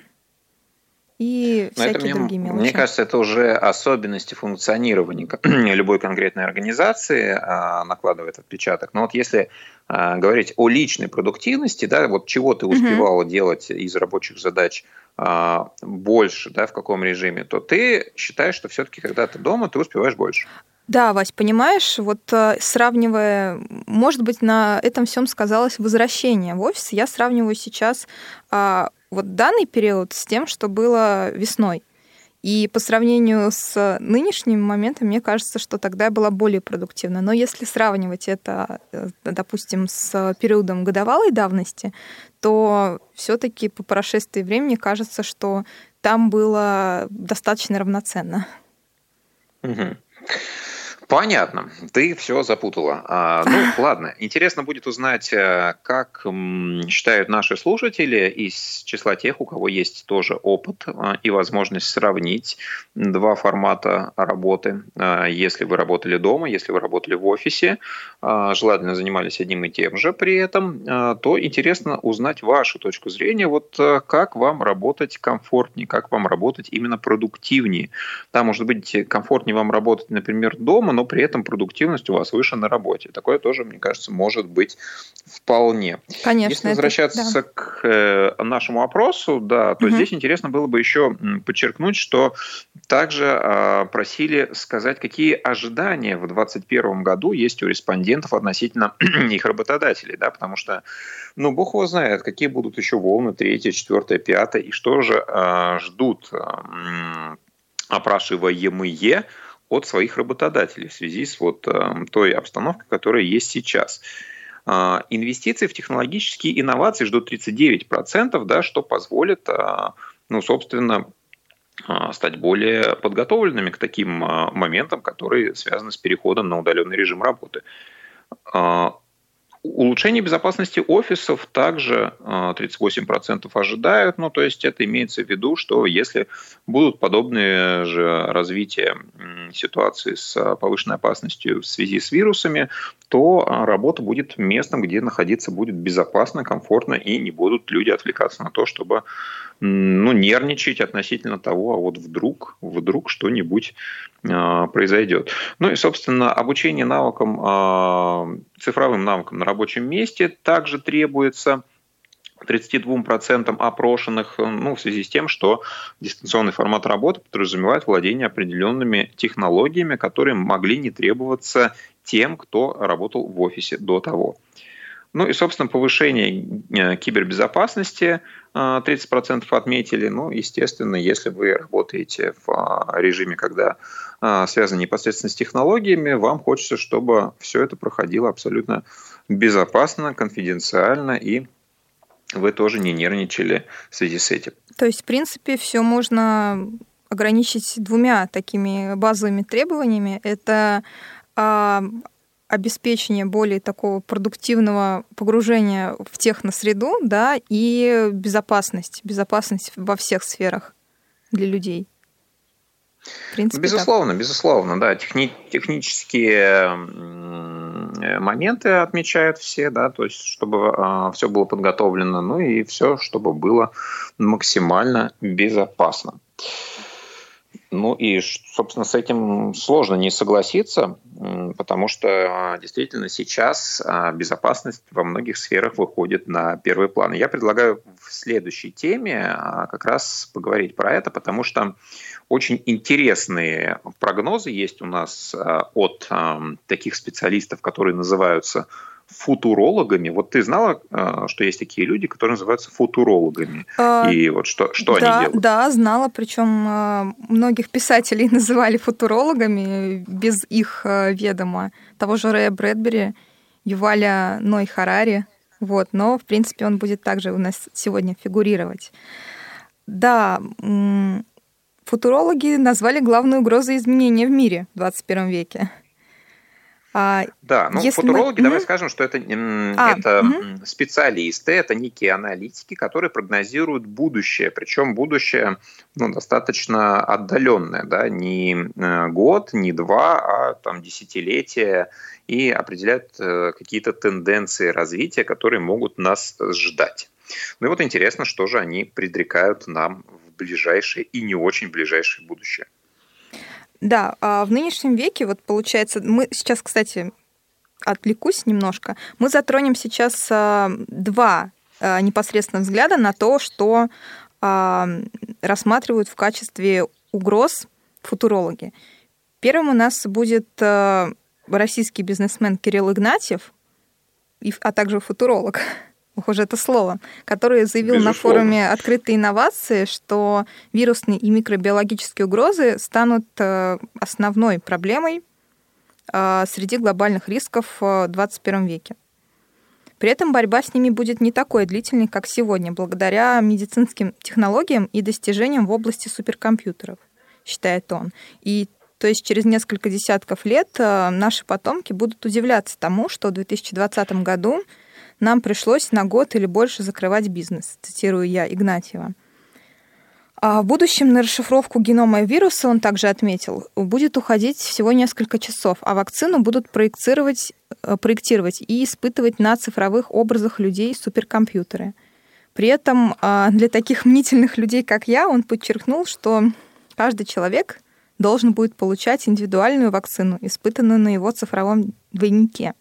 и Но всякие мне, другие мелочи. Мне кажется, это уже особенности функционирования любой конкретной организации а, накладывает отпечаток. Но вот если а, говорить о личной продуктивности, да, вот чего ты успевала угу. делать из рабочих задач а, больше, да, в каком режиме, то ты считаешь, что все-таки, когда ты дома, ты успеваешь больше. Да, Вась, понимаешь, вот э, сравнивая, может быть, на этом всем сказалось возвращение в офис. Я сравниваю сейчас вот данный период с тем, что было весной. И по сравнению с нынешним моментом, мне кажется, что тогда я была более продуктивна. Но если сравнивать это, э, допустим, с периодом годовалой давности, то все-таки по прошествии времени кажется, что там было достаточно равноценно. Угу. Понятно, ты все запутала. А, ну, ладно, интересно будет узнать, э, как считают наши слушатели из числа тех, у кого есть тоже опыт а, и возможность сравнить два формата работы. А, если вы работали дома, если вы работали в офисе, желательно занимались одним и тем же при этом, то интересно узнать вашу точку зрения, вот э, как вам работать комфортнее, как вам работать именно продуктивнее. Да, может быть, комфортнее вам работать, например, дома, но при этом продуктивность у вас выше на работе. Такое тоже, мне кажется, может быть вполне. Конечно. Если возвращаться это, да. к э, нашему опросу, да, то угу. здесь интересно было бы еще подчеркнуть, что также э, просили сказать, какие ожидания в 2021 году есть у респондентов относительно их работодателей, да, потому что, ну, бог его знает, какие будут еще волны, третья, четвертая, пятая, и что же э, ждут опрашиваемые от своих работодателей в связи с вот эм, той обстановкой, которая есть сейчас. А, инвестиции в технологические инновации ждут 39%, да, что позволит, а, ну, собственно, а, стать более подготовленными к таким моментам, которые связаны с переходом на удаленный режим работы. Улучшение безопасности офисов также 38% а, ожидают. Ну, то есть это имеется в виду, что если будут подобные же развития ситуации с повышенной опасностью в связи с вирусами, то а, работа будет местом, где находиться будет безопасно, комфортно, и не будут люди отвлекаться на то, чтобы ну, нервничать относительно того, а вот вдруг, вдруг что-нибудь э, произойдет. Ну и, собственно, обучение навыкам, э, цифровым навыкам на рабочем месте также требуется. 32% опрошенных ну, в связи с тем, что дистанционный формат работы подразумевает владение определенными технологиями, которые могли не требоваться тем, кто работал в офисе до того. Ну и, собственно, повышение э, кибербезопасности 30% э, отметили. Ну, естественно, если вы работаете в э, режиме, когда связан непосредственно с технологиями, вам хочется, чтобы все это проходило абсолютно безопасно, конфиденциально и вы тоже не нервничали в связи с этим. То есть, в принципе, все можно ограничить двумя такими базовыми требованиями. Это а, обеспечение более такого продуктивного погружения в техносреду, да, и безопасность, безопасность во всех сферах для людей. В принципе, безусловно, так. безусловно, да. Техни- технические моменты отмечают все, да, то есть чтобы э, а, все было подготовлено, ну и все, чтобы было максимально безопасно. Ну и, собственно, с этим сложно не согласиться, потому что а, действительно сейчас а, безопасность во многих сферах выходит на первый план. Я предлагаю в следующей теме а, как раз поговорить про это, потому что очень интересные прогнозы есть у нас от таких специалистов, которые называются футурологами. Вот ты знала, э, что есть такие люди, которые называются футурологами? А, и вот что, что да, они делают? Да, знала. Причем э, многих писателей называли футурологами без их э, ведома. Того же Рэя Брэдбери, Юваля Ной Харари. Вот, но, в принципе, он будет также у нас сегодня фигурировать. Да, футурологи назвали главной угрозой изменения в мире в 21 веке. А, да, ну Если футурологи, мы... давай скажем, что это, а, это угу. специалисты, это некие аналитики, которые прогнозируют будущее, причем будущее ну, достаточно отдаленное, да, не э, год, не два, а там десятилетия, и определяют э, какие-то тенденции развития, которые могут нас ждать. Ну и вот интересно, что же они предрекают нам в ближайшее и не очень ближайшее будущее. Да, а в нынешнем веке, вот получается, мы сейчас, кстати, отвлекусь немножко, мы затронем сейчас а, два а, непосредственно взгляда на то, что а, рассматривают в качестве угроз футурологи. Первым у нас будет российский бизнесмен Кирилл Игнатьев, а также футуролог. Уже это слово, который заявил Безусловно. на форуме «Открытые инновации», что вирусные и микробиологические угрозы станут э, основной проблемой э, среди глобальных рисков в 21 веке. При этом борьба с ними будет не такой длительной, как сегодня, благодаря медицинским технологиям и достижениям в области суперкомпьютеров, считает он. И то есть через несколько десятков лет э, наши потомки будут удивляться тому, что в 2020 году нам пришлось на год или больше закрывать бизнес, цитирую я Игнатьева. А в будущем на расшифровку генома вируса, он также отметил, будет уходить всего несколько часов, а вакцину будут проектировать, э, проектировать и испытывать на цифровых образах людей суперкомпьютеры. При этом а, для таких мнительных людей, как я, он подчеркнул, что каждый человек должен будет получать индивидуальную вакцину, испытанную на его цифровом двойнике.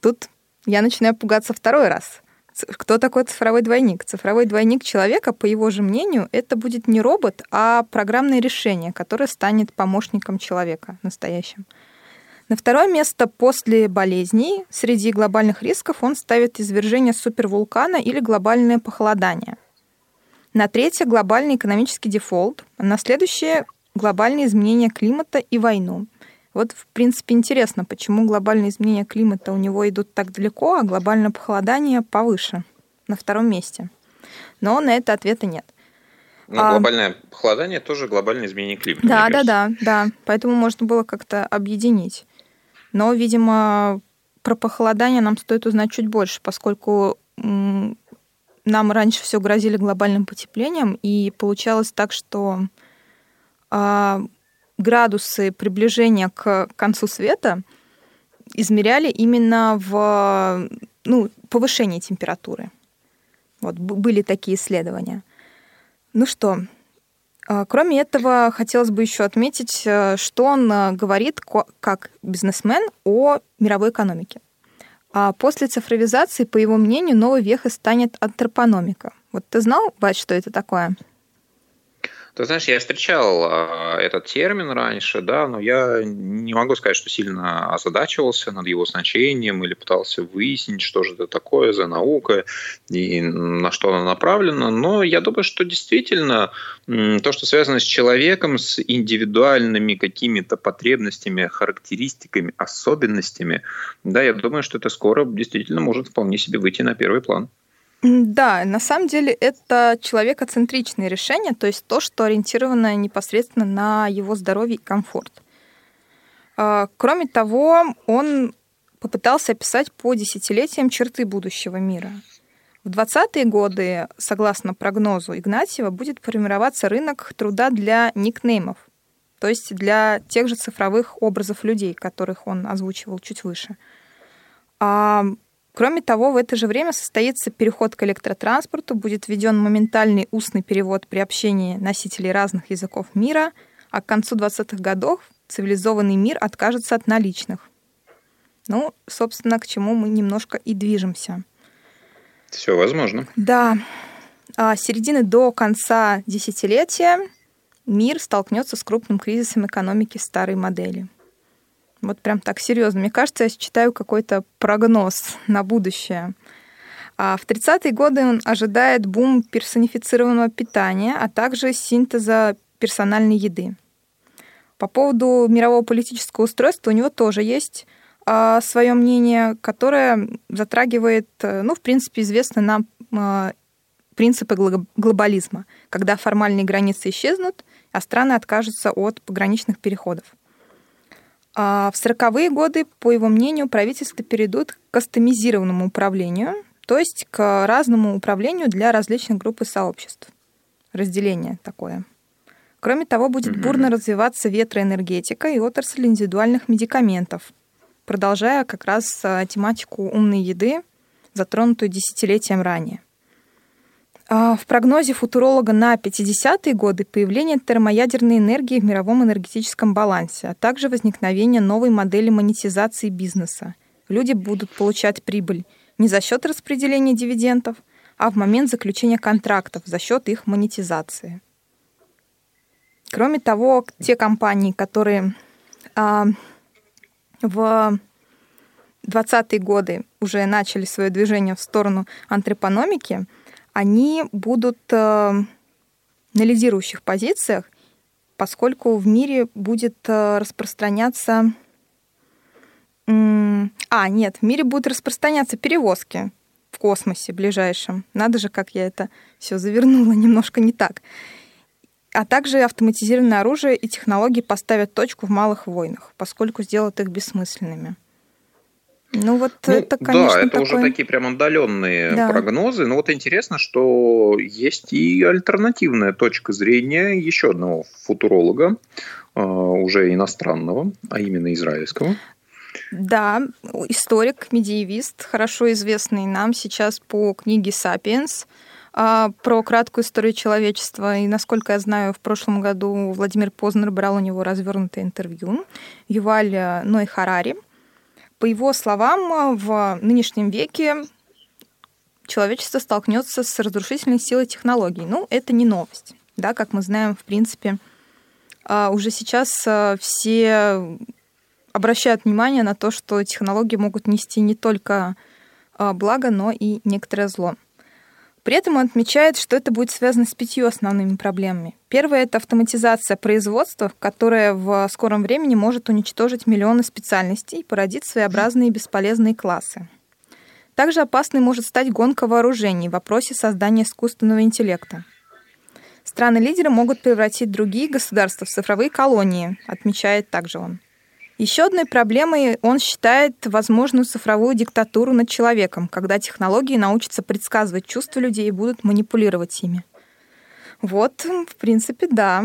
Тут я начинаю пугаться второй раз – кто такой цифровой двойник? Цифровой двойник человека, по его же мнению, это будет не робот, а программное решение, которое станет помощником человека настоящим. На второе место после болезней среди глобальных рисков он ставит извержение супервулкана или глобальное похолодание. На третье – глобальный экономический дефолт. На следующее – глобальные изменения климата и войну – вот, в принципе, интересно, почему глобальные изменения климата у него идут так далеко, а глобальное похолодание повыше, на втором месте. Но на это ответа нет. Но а, глобальное похолодание тоже глобальное изменение климата. Да, да, да, да. Поэтому можно было как-то объединить. Но, видимо, про похолодание нам стоит узнать чуть больше, поскольку нам раньше все грозили глобальным потеплением, и получалось так, что а, градусы приближения к концу света измеряли именно в ну, повышении температуры. Вот, были такие исследования. Ну что, а, кроме этого, хотелось бы еще отметить, э, что он э, говорит как бизнесмен о мировой экономике. А после цифровизации, по его мнению, новой вехой станет антропономика. Вот ты знал, Бать, что это такое? Ты знаешь, я встречал э, этот термин раньше, да, но я не могу сказать, что сильно озадачивался над его значением или пытался выяснить, что же это такое за наука и на что она направлена. Но я думаю, что действительно то, что связано с человеком, с индивидуальными какими-то потребностями, характеристиками, особенностями, да, я думаю, что это скоро действительно может вполне себе выйти на первый план. Да, на самом деле это человекоцентричное решение, то есть то, что ориентировано непосредственно на его здоровье и комфорт. А, кроме того, он попытался описать по десятилетиям черты будущего мира. В 20-е годы, согласно прогнозу Игнатьева, будет формироваться рынок труда для никнеймов, то есть для тех же цифровых образов людей, которых он озвучивал чуть выше. А Кроме того, в это же время состоится переход к электротранспорту, будет введен моментальный устный перевод при общении носителей разных языков мира, а к концу 20-х годов цивилизованный мир откажется от наличных. Ну, собственно, к чему мы немножко и движемся. Все возможно. Да. А с середины до конца десятилетия мир столкнется с крупным кризисом экономики старой модели – вот прям так серьезно. Мне кажется, я читаю какой-то прогноз на будущее. А в 30-е годы он ожидает бум персонифицированного питания, а также синтеза персональной еды. По поводу мирового политического устройства у него тоже есть а, свое мнение, которое затрагивает, э, ну, в принципе, известно нам а, принципы глобализма, когда формальные границы исчезнут, а страны откажутся от пограничных переходов. А в 40-е годы, по его мнению, правительства перейдут к кастомизированному управлению, то есть к разному управлению для различных групп и сообществ. Разделение такое. Кроме того, будет mm-hmm. бурно развиваться ветроэнергетика и отрасль индивидуальных медикаментов, продолжая как раз а, тематику умной еды, затронутую десятилетием ранее. А, в прогнозе футуролога на 50-е годы появление термоядерной энергии в мировом энергетическом балансе, а также возникновение новой модели монетизации бизнеса. Люди будут получать прибыль не за счет распределения дивидендов, а в момент заключения контрактов за счет их монетизации. Кроме того, те компании, которые а, в 20-е годы уже начали свое движение в сторону антрепономики, они будут э, на лидирующих позициях, поскольку в мире будет э, распространяться... А, нет, в мире будут распространяться перевозки в космосе ближайшем. Надо же, как я это все завернула немножко не так. А также автоматизированное оружие и технологии поставят точку в малых войнах, поскольку сделают их бессмысленными. Ну вот ну, это, конечно, Да, это такой... уже такие прям отдаленные да. прогнозы. Но вот интересно, что есть и альтернативная точка зрения еще одного футуролога, а, уже иностранного, а именно израильского. Да, историк, медиевист, хорошо известный нам сейчас по книге «Сапиенс», а, про краткую историю человечества. И, насколько я знаю, в прошлом году Владимир Познер брал у него развернутое интервью. Юваль Ной Харари – по его словам, в нынешнем веке человечество столкнется с разрушительной силой технологий. Ну, это не новость. Да, как мы знаем, в принципе, а, уже сейчас а, все обращают внимание на то, что технологии могут нести не только а, благо, но и некоторое зло. При этом он отмечает, что это будет связано с пятью основными проблемами. Первое — это автоматизация производства, которая в скором времени может уничтожить миллионы специальностей и породить своеобразные бесполезные классы. Также опасной может стать гонка вооружений в вопросе создания искусственного интеллекта. Страны-лидеры могут превратить другие государства в цифровые колонии, отмечает также он. Еще одной проблемой он считает возможную цифровую диктатуру над человеком, когда технологии научатся предсказывать чувства людей и будут манипулировать ими. Вот, в принципе, да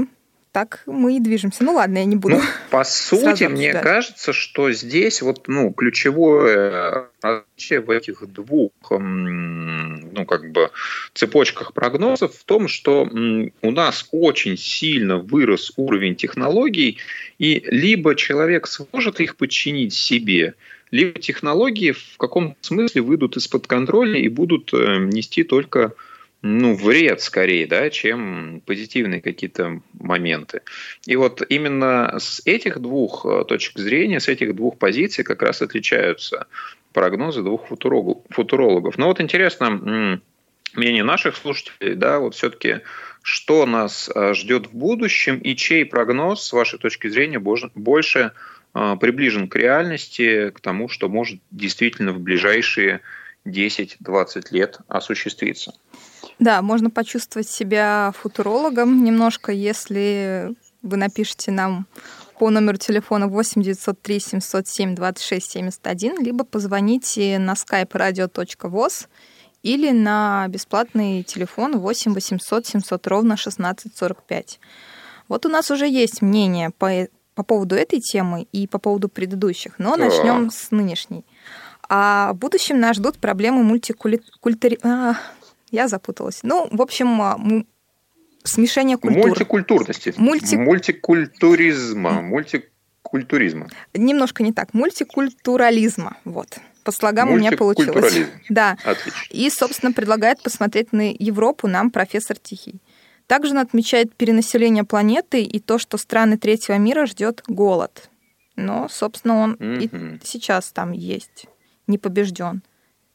так мы и движемся. Ну ладно, я не буду. Ну, по сути, мне кажется, что здесь вот ну ключевое различие в этих двух ну как бы цепочках прогнозов в том, что у нас очень сильно вырос уровень технологий, и либо человек сможет их подчинить себе, либо технологии в каком-то смысле выйдут из-под контроля и будут э, нести только ну, вред скорее, да, чем позитивные какие-то моменты. И вот именно с этих двух э, точек зрения, с этих двух позиций как раз отличаются прогнозы двух футурологов. Но вот интересно мнение наших слушателей, да, вот все-таки что нас э, ждет в будущем и чей прогноз, с вашей точки зрения, больше э, приближен к реальности, к тому, что может действительно в ближайшие 10-20 лет осуществиться. Да, можно почувствовать себя футурологом немножко, если вы напишите нам по номеру телефона 8 903 707 26 71, либо позвоните на skype radio.voz или на бесплатный телефон 8 800 700 ровно 1645. Вот у нас уже есть мнение по, по поводу этой темы и по поводу предыдущих, но да. начнем с нынешней. А в будущем нас ждут проблемы мультикультури... А, я запуталась. Ну, в общем, а, смешение культур. Мультикультурности. Мульти... Мультикультуризма. Мультикультуризма. Немножко не так. Мультикультурализма. Вот. По слогам у меня получилось. Да. Отлично. И, собственно, предлагает посмотреть на Европу нам профессор Тихий. Также он отмечает перенаселение планеты и то, что страны третьего мира ждет голод. Но, собственно, он угу. и сейчас там есть, не побежден.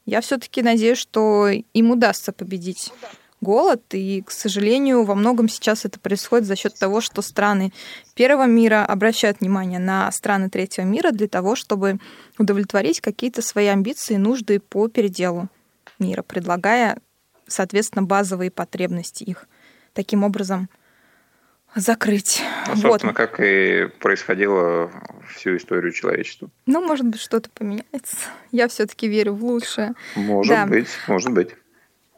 Я все-таки надеюсь, что им удастся победить голод, и, к сожалению, во многом сейчас это происходит за счет того, что страны первого мира обращают внимание на страны третьего мира для того, чтобы удовлетворить какие-то свои амбиции и нужды по переделу мира, предлагая, соответственно, базовые потребности их. Таким образом, закрыть. Ну, собственно, вот. как и происходило всю историю человечества. Ну, может быть, что-то поменяется. Я все-таки верю в лучшее. Может да. быть, может быть.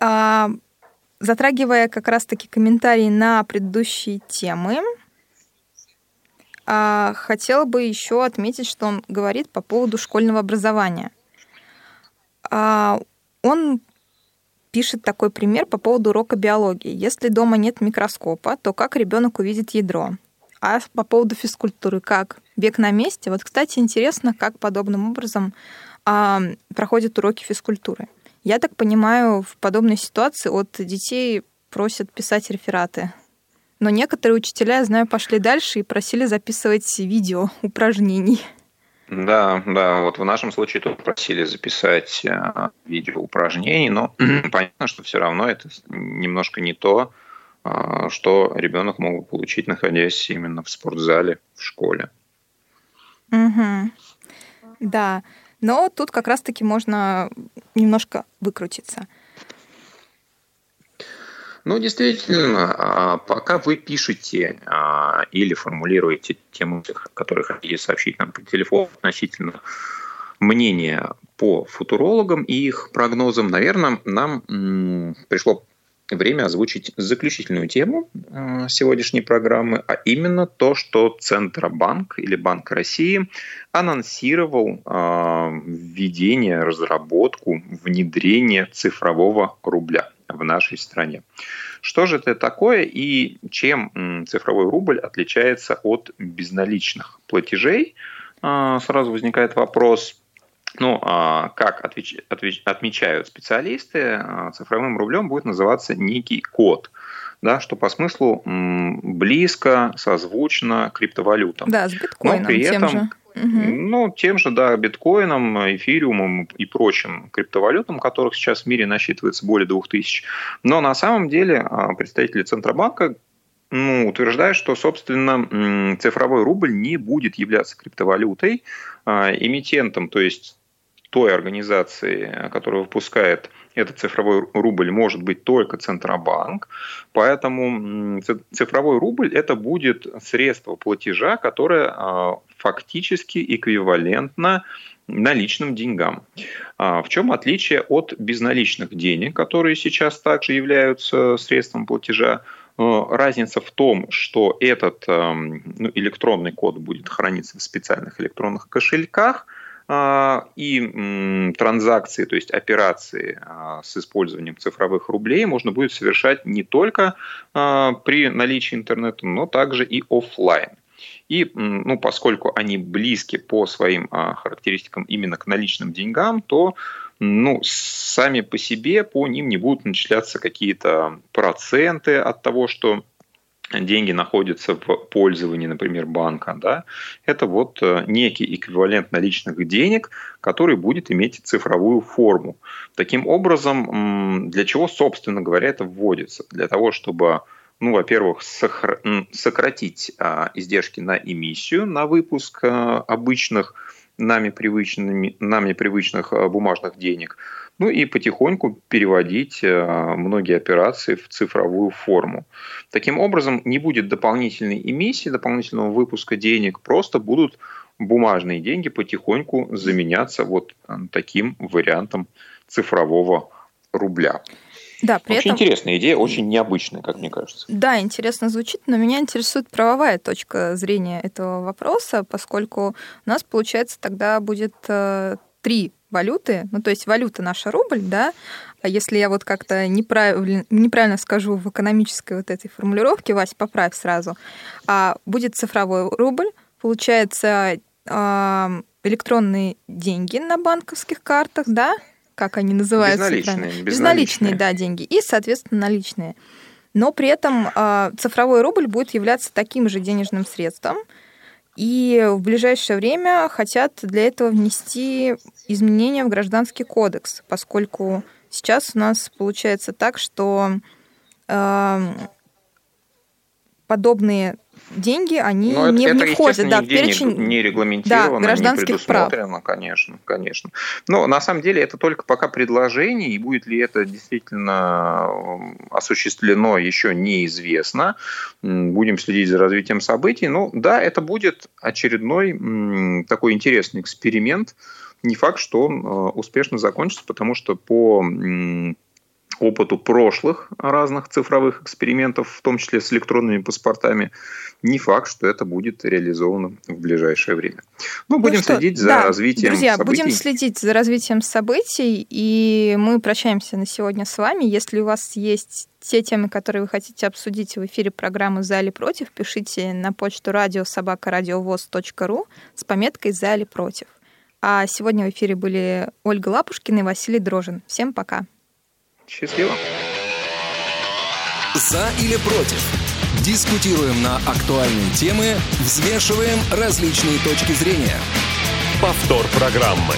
А, затрагивая как раз-таки комментарии на предыдущие темы, а, хотела бы еще отметить, что он говорит по поводу школьного образования. А, он пишет такой пример по поводу урока биологии. Если дома нет микроскопа, то как ребенок увидит ядро? А по поводу физкультуры как? Бег на месте? Вот, кстати, интересно, как подобным образом а, проходят уроки физкультуры. Я так понимаю, в подобной ситуации от детей просят писать рефераты. Но некоторые учителя, я знаю, пошли дальше и просили записывать видео упражнений. Да, да, вот в нашем случае тут просили записать э, видео упражнений, но понятно, что все равно это немножко не то, э, что ребенок мог получить, находясь именно в спортзале в школе. Угу. Да, но тут как раз-таки можно немножко выкрутиться. Ну, действительно, а, пока вы пишете а, или формулируете те мысли, которые хотите сообщить нам по телефону относительно мнения по футурологам и их прогнозам, наверное, нам пришло время озвучить заключительную тему а, сегодняшней программы, а именно то, что Центробанк или Банк России анонсировал введение, разработку, внедрение цифрового рубля в нашей стране. Что же это такое и чем цифровой рубль отличается от безналичных платежей? А, сразу возникает вопрос, ну, а как отвеч, отвеч, отмечают специалисты, а, цифровым рублем будет называться некий код, да, что по смыслу близко, созвучно криптовалютам. Да, с биткоином Но при этом, тем же. Ну, тем же, да, биткоином, эфириумом и прочим криптовалютам, которых сейчас в мире насчитывается более 2000. Но на самом деле а, представители Центробанка ну, утверждают, что, собственно, цифровой рубль не будет являться криптовалютой, а, эмитентом, то есть той организации, которая выпускает этот цифровой рубль может быть только Центробанк. Поэтому цифровой рубль это будет средство платежа, которое а, фактически эквивалентно наличным деньгам. А, в чем отличие от безналичных денег, которые сейчас также являются средством платежа? А, разница в том, что этот ну, электронный код будет храниться в специальных электронных кошельках – и транзакции, то есть операции а, с использованием цифровых рублей можно будет совершать не только а, при наличии интернета, но также и офлайн. И ну, поскольку они близки по своим характеристикам именно к наличным деньгам, то ну, сами по себе по ним не будут начисляться какие-то проценты от того, что деньги находятся в пользовании, например, банка, да, это вот э, некий эквивалент наличных денег, который будет иметь цифровую форму. Таким образом, для чего, собственно говоря, это вводится? Для того, чтобы ну, во-первых, сократить а, издержки на эмиссию, на выпуск а, обычных нами, привычными, нами привычных а, бумажных денег, ну и потихоньку переводить э, многие операции в цифровую форму. Таким образом, не будет дополнительной эмиссии, дополнительного выпуска денег, просто будут бумажные деньги потихоньку заменяться вот э, таким вариантом цифрового рубля. Да, при очень этом... интересная идея, очень необычная, как мне кажется. Да, интересно звучит, но меня интересует правовая точка зрения этого вопроса, поскольку у нас, получается, тогда будет э, три валюты, ну то есть валюта наша рубль, да, а если я вот как-то неправильно, неправильно скажу в экономической вот этой формулировке, Вась, поправь сразу, а будет цифровой рубль, получается электронные деньги на банковских картах, да, как они называются? Безналичные. Безналичные, безналичные да, деньги и, соответственно, наличные. Но при этом э, цифровой рубль будет являться таким же денежным средством, и в ближайшее время хотят для этого внести изменения в Гражданский кодекс, поскольку сейчас у нас получается так, что э, подобные деньги, они Но не, это, не входят да, в перечень не регламентировано, да, гражданских не предусмотрено, прав. конечно, конечно. Но на самом деле это только пока предложение, и будет ли это действительно осуществлено, еще неизвестно. Будем следить за развитием событий. Но да, это будет очередной такой интересный эксперимент. Не факт, что он э, успешно закончится, потому что по опыту прошлых разных цифровых экспериментов, в том числе с электронными паспортами, не факт, что это будет реализовано в ближайшее время. Но ну, будем что, следить за да, развитием друзья, событий. будем следить за развитием событий, и мы прощаемся на сегодня с вами. Если у вас есть те темы, которые вы хотите обсудить в эфире программы «За или против», пишите на почту радиособакарадиовоз.ру с пометкой «За или против». А сегодня в эфире были Ольга Лапушкина и Василий Дрожин. Всем пока. Счастливо. За или против? Дискутируем на актуальные темы, взвешиваем различные точки зрения. Повтор программы.